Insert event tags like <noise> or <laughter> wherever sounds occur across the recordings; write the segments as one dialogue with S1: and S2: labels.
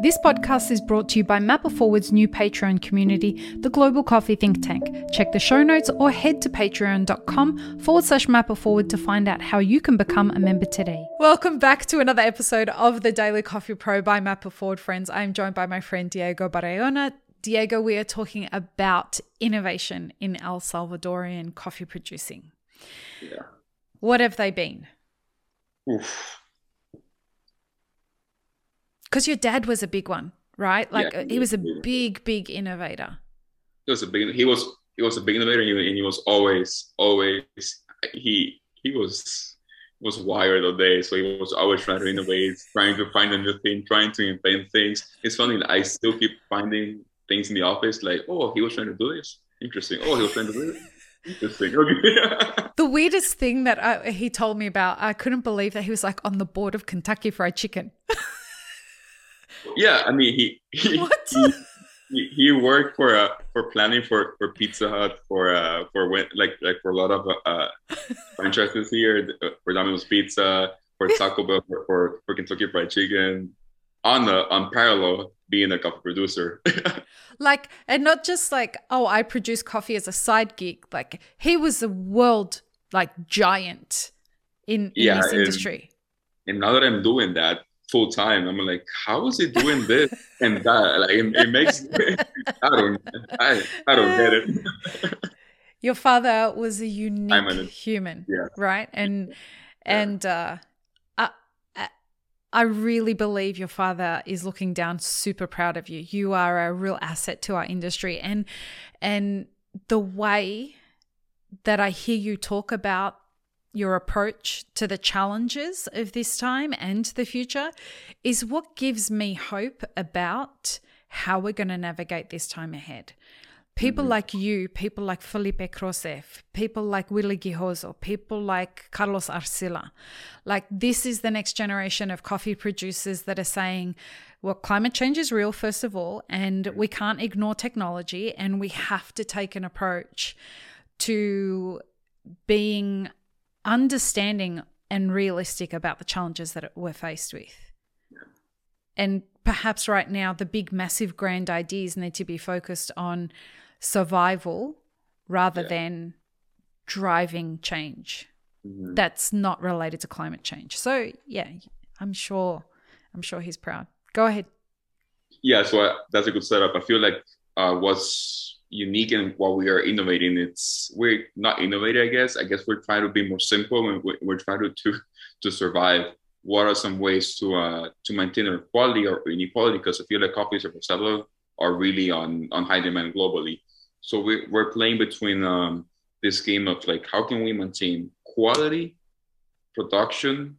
S1: This podcast is brought to you by Map It Forward's new Patreon community, the Global Coffee Think Tank. Check the show notes or head to patreon.com forward slash Map It Forward to find out how you can become a member today. Welcome back to another episode of the Daily Coffee Pro by Map It Forward, friends. I'm joined by my friend Diego Baraona. Diego, we are talking about innovation in El Salvadorian coffee producing.
S2: Yeah.
S1: What have they been?
S2: Oof.
S1: Because your dad was a big one, right? Like uh,
S2: Yeah,
S1: he was a big, big innovator.
S2: He was a big. He was. He was a big innovator, and he, was always, always. He he was was wired all day, so he was always trying to innovate, <laughs> trying to find a new thing, trying to invent things. It's funny that I still keep finding things in the office, like, oh, he was trying to do this. Interesting. Oh, he was trying to do this. Interesting. <laughs> Okay. <laughs>
S1: The weirdest thing that I, he told me about, I couldn't believe that he was like on the board of Kentucky Fried Chicken.
S2: Yeah, I mean, he <laughs> he,
S1: What?
S2: he he, worked for uh, for planning for, for Pizza Hut for uh for when like like for a lot of uh <laughs> franchises here uh, for Domino's Pizza for Taco Bell for, for, for Kentucky Fried Chicken on the on parallel being a coffee producer. <laughs>
S1: Like, and not just like, oh, I produce coffee as a side gig. Like, he was a world like giant in, in
S2: Yeah,
S1: this
S2: and-
S1: industry.
S2: and now that I'm doing that full time, I'm like, how is he doing this and that? Like it, it makes I don't I, I don't get it. <laughs>
S1: Your father was a unique
S2: an-
S1: human,
S2: Yeah.
S1: right? And and uh, I, I- I really believe your father is looking down, super proud of you. You are a real asset to our industry, and and the way that I hear you talk about your approach to the challenges of this time and the future is what gives me hope about how we're going to navigate this time ahead. People mm-hmm. like you, people like Felipe Croce, people like Willy Gijoso, people like Carlos Arcila. Like, this is the next generation of coffee producers that are saying, well, climate change is real, first of all, and we can't ignore technology, and we have to take an approach to being understanding and realistic about the challenges that we're faced with. And perhaps right now, the big, massive, grand ideas need to be focused on survival rather
S2: Yeah.
S1: than driving change
S2: Mhm.
S1: that's not related to climate change. So, yeah, I'm sure, I'm sure he's proud. Go ahead.
S2: Yeah, so uh, that's a good setup. I feel like uh, what's unique and what we are innovating, it's we're not innovating, I guess. I guess we're trying to be more simple and we're, we're trying to, to to survive. What are some ways to uh, to maintain our quality or inequality? Because I feel like coffees of Salvador are really on on high demand globally. So we, we're playing between um, this game of like how can we maintain quality, production,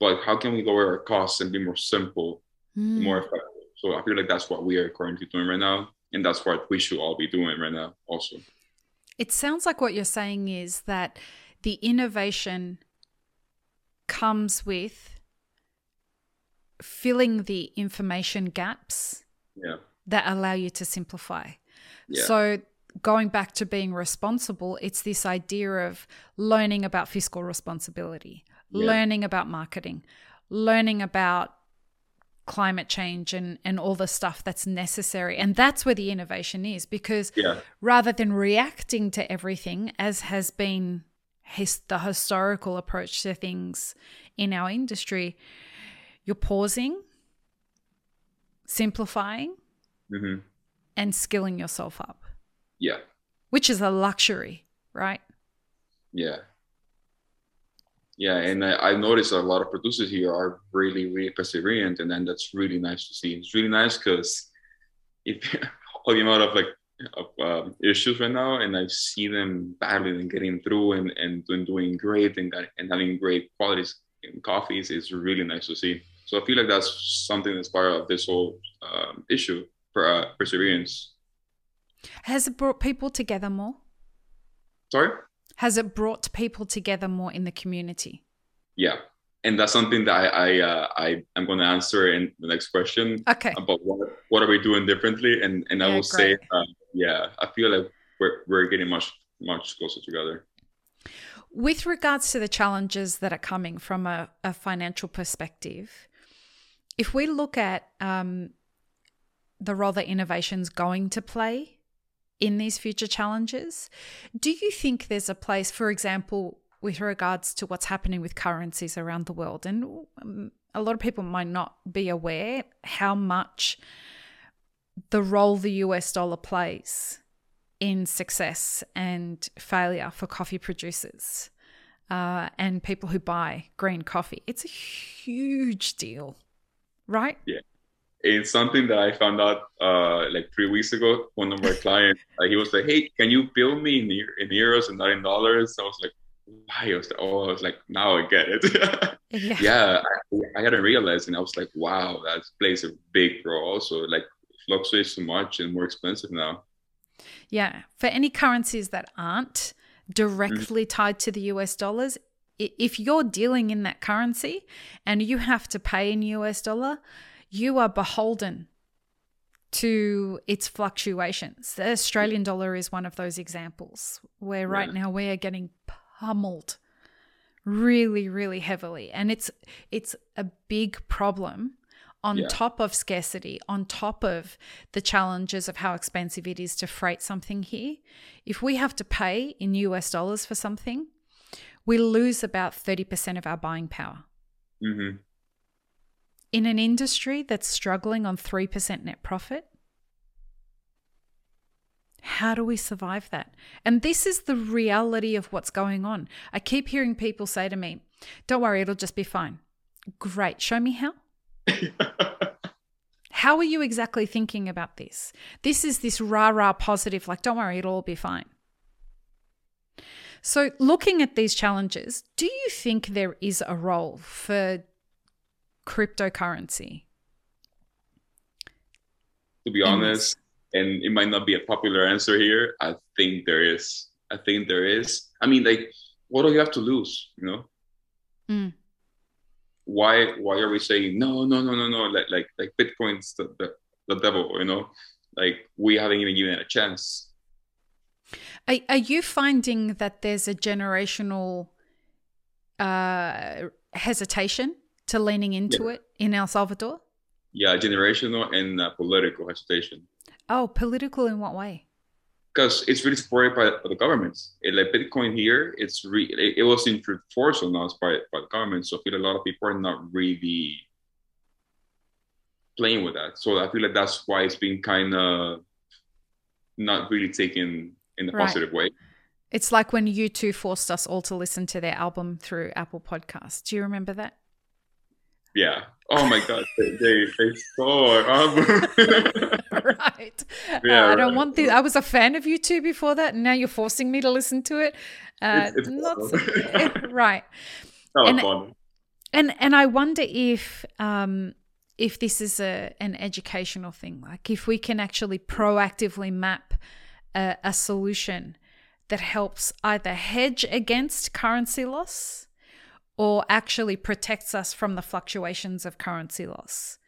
S2: but how can we lower our costs and be more simple
S1: Mm.
S2: more effective. So I feel like that's what we are currently doing right now, and that's what we should all be doing right now, also.
S1: It sounds like what you're saying is that the innovation comes with filling the information gaps
S2: Yeah,
S1: that allow you to simplify.
S2: yeah,
S1: So, going back to being responsible, it's this idea of learning about fiscal responsibility,
S2: Yeah.
S1: learning about marketing, learning about climate change and, and all the stuff that's necessary. And that's where the innovation is because
S2: yeah,
S1: rather than reacting to everything, as has been his, the historical approach to things in our industry, you're pausing, simplifying,
S2: hmm
S1: and skilling yourself up,
S2: yeah,
S1: which is a luxury, right?
S2: yeah, yeah. And I, I noticed a lot of producers here are really, really perseverant, and then that's really nice to see. It's really nice because if <laughs> all the amount of like of um, issues right now, and I see them battling and getting through and and doing, doing great and got- and having great qualities in coffees is really nice to see. So I feel like that's something that's part of this whole um, issue for uh, perseverance.
S1: Has it brought people together more?
S2: Sorry.
S1: Has it brought people together more in the community?
S2: Yeah, and that's something that I I, uh, I am going to answer in the next question
S1: Okay.
S2: about what what are we doing differently, and and I
S1: Yeah,
S2: will say, uh, yeah, I feel like we're we're getting much much closer together.
S1: With regards to the challenges that are coming from a, a financial perspective, if we look at um, the role that innovation's going to play in these future challenges. Do you think there's a place, for example, with regards to what's happening with currencies around the world? And um, a lot of people might not be aware how much the role the US dollar plays in success and failure for coffee producers uh, and people who buy green coffee. It's a huge deal, right?
S2: Yeah. It's something that I found out uh, like three weeks ago. One of my <laughs> clients, uh, he was like, "Hey, can you bill me in, in euros and not in dollars?" I was like, "Why?" I was like, "Oh, I was like, now I get it." <laughs> yeah, yeah I, I, hadn't realized, and I was like, "Wow, that plays a big role." Also, like, fluctuates so much and more expensive now.
S1: Yeah, for any currencies that aren't directly mm. tied to the US dollars, if you're dealing in that currency and you have to pay in US dollar, you are beholden to its fluctuations. The Australian dollar is one of those examples where right yeah. now we are getting pummeled really really heavily and it's it's a big problem on yeah. top of scarcity, on top of the challenges of how expensive it is to freight something here, if we have to pay in US dollars for something, we lose about 30% of our buying power. Mm-hmm. In an industry that's struggling on 3% net profit, how do we survive that? And this is the reality of what's going on. I keep hearing people say to me, Don't worry, it'll just be fine. Great. Show me how. <laughs> How are you exactly thinking about this? This is this rah rah positive, like, don't worry, it'll all be fine. So, looking at these challenges, do you think there is a role for cryptocurrency?
S2: To be honest, and it might not be a popular answer here, I think there is. I think there is. I mean, like, what do you have to lose? You know? Mm why why are we saying no no no no no like like like bitcoin's the, the, the devil you know like we haven't even given it a chance
S1: are, are you finding that there's a generational uh, hesitation to leaning into yeah. it in el salvador
S2: yeah generational and uh, political hesitation
S1: oh political in what way
S2: because it's really supported by, by the government. It, like Bitcoin here, it's re, it, it was enforced on us by, by the government. So I feel a lot of people are not really playing with that. So I feel like that's why it's been kind of not really taken in a right. positive way.
S1: It's like when U2 forced us all to listen to their album through Apple Podcasts. Do you remember that?
S2: Yeah. Oh my God. they, they, they our <laughs>
S1: right. Yeah, <laughs> uh, I don't right. want the. I was a fan of U2 before that, and now you're forcing me to listen to it. Uh, it's, it's not so, <laughs> right. and, fun. and and I wonder if um, if this is a an educational thing, like if we can actually proactively map a, a solution that helps either hedge against currency loss or actually protects us from the fluctuations of currency loss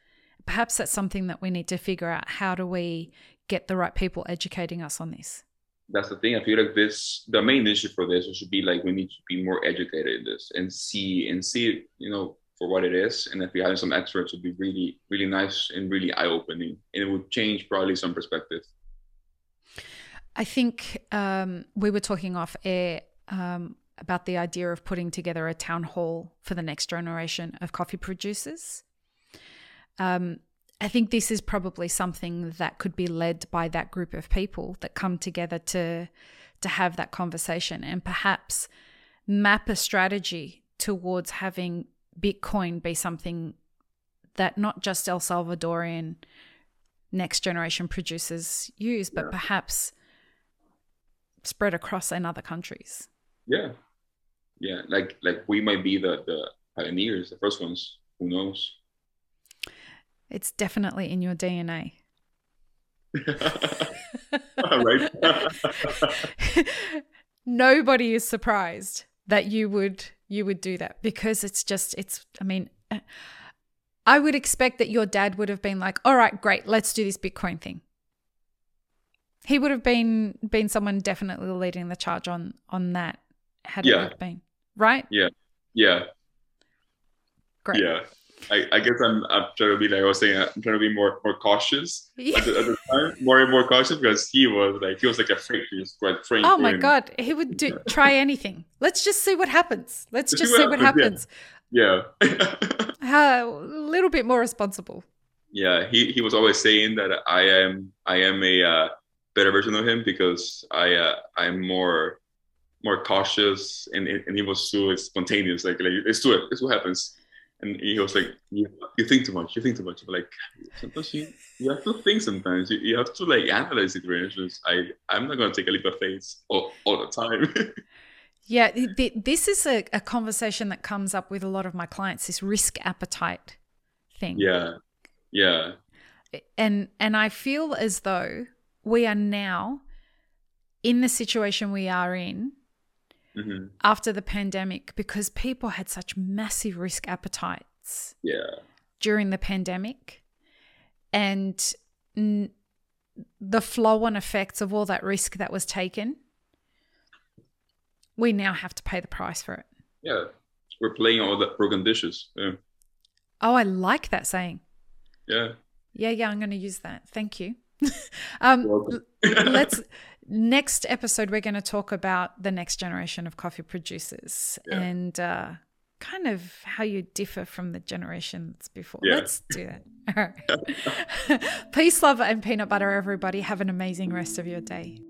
S1: perhaps that's something that we need to figure out. How do we get the right people educating us on this?
S2: That's the thing. I feel like this, the main issue for this should be like we need to be more educated in this and see and see it, you know, for what it is. And if we had some experts, would be really, really nice and really eye opening, and it would change probably some perspective.
S1: I think um, we were talking off air um, about the idea of putting together a town hall for the next generation of coffee producers. Um, I think this is probably something that could be led by that group of people that come together to to have that conversation and perhaps map a strategy towards having Bitcoin be something that not just El Salvadorian next generation producers use, but yeah. perhaps spread across in other countries.
S2: Yeah. Yeah. Like like we might be the the pioneers, the first ones. Who knows?
S1: It's definitely in your DNA. <laughs> <laughs> Nobody is surprised that you would you would do that because it's just it's I mean I would expect that your dad would have been like, "All right, great, let's do this Bitcoin thing." He would have been been someone definitely leading the charge on on that had yeah. it not been right.
S2: Yeah, yeah,
S1: great.
S2: Yeah, I, I guess I'm, I'm trying to be like I was saying I'm trying to be more more cautious
S1: Yeah.
S2: at, the, at the time, more and more cautious because he was like he was like a freak. He was quite frank.
S1: Oh my god, he would do try anything. Let's just see what happens. Let's just
S2: see what happens,
S1: happens.
S2: Yeah.
S1: How a <laughs> little bit more responsible.
S2: yeah, he, he was always saying that I am I am a uh, better version of him because I uh, I'm more more cautious and and he was so spontaneous like like let's do it let's what happens. And he was like you, you think too much you think too much. I'm like sometimes you, you have to think sometimes. You, you have to like analyze situations. I I'm not gonna take a leap of faith all, all the time. <laughs>
S1: Yeah, th- this is a, a conversation that comes up with a lot of my clients. This risk appetite thing.
S2: yeah yeah.
S1: And and I feel as though we are now in the situation we are in
S2: hmm
S1: after the pandemic because people had such massive risk appetites
S2: yeah.
S1: during the pandemic. And n- the flow on effects of all that risk that was taken we now have to pay the price for it.
S2: Yeah. We're playing all the broken dishes. Yeah.
S1: Oh i like that saying.
S2: Yeah.
S1: Yeah yeah i'm going to use that. Thank you. <laughs> Um, let's <laughs> next episode we're going to talk about the next generation of coffee producers
S2: Yeah.
S1: and uh, kind of how you differ from the generations before
S2: Yeah.
S1: let's do that <laughs> all right <laughs> peace love and peanut butter everybody have an amazing rest of your day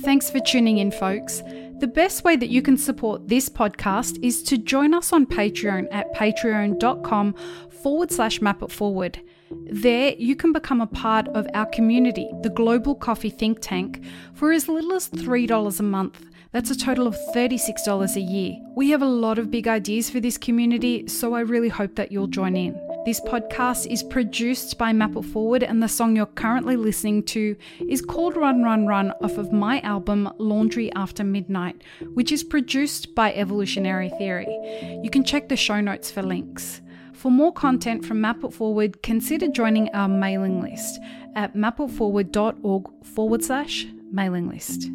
S1: Thanks for tuning in, folks. The best way that you can support this podcast is to join us on Patreon at patreon.com forward slash map it forward. There, you can become a part of our community, the Global Coffee Think Tank, for as little as $3 a month. That's a total of $36 a year. We have a lot of big ideas for this community, so I really hope that you'll join in. This podcast is produced by Map It Forward, and the song you're currently listening to is called Run Run Run off of my album Laundry After Midnight, which is produced by Evolutionary Theory. You can check the show notes for links. For more content from Map Forward, consider joining our mailing list at mapitforward.org forward slash mailing list.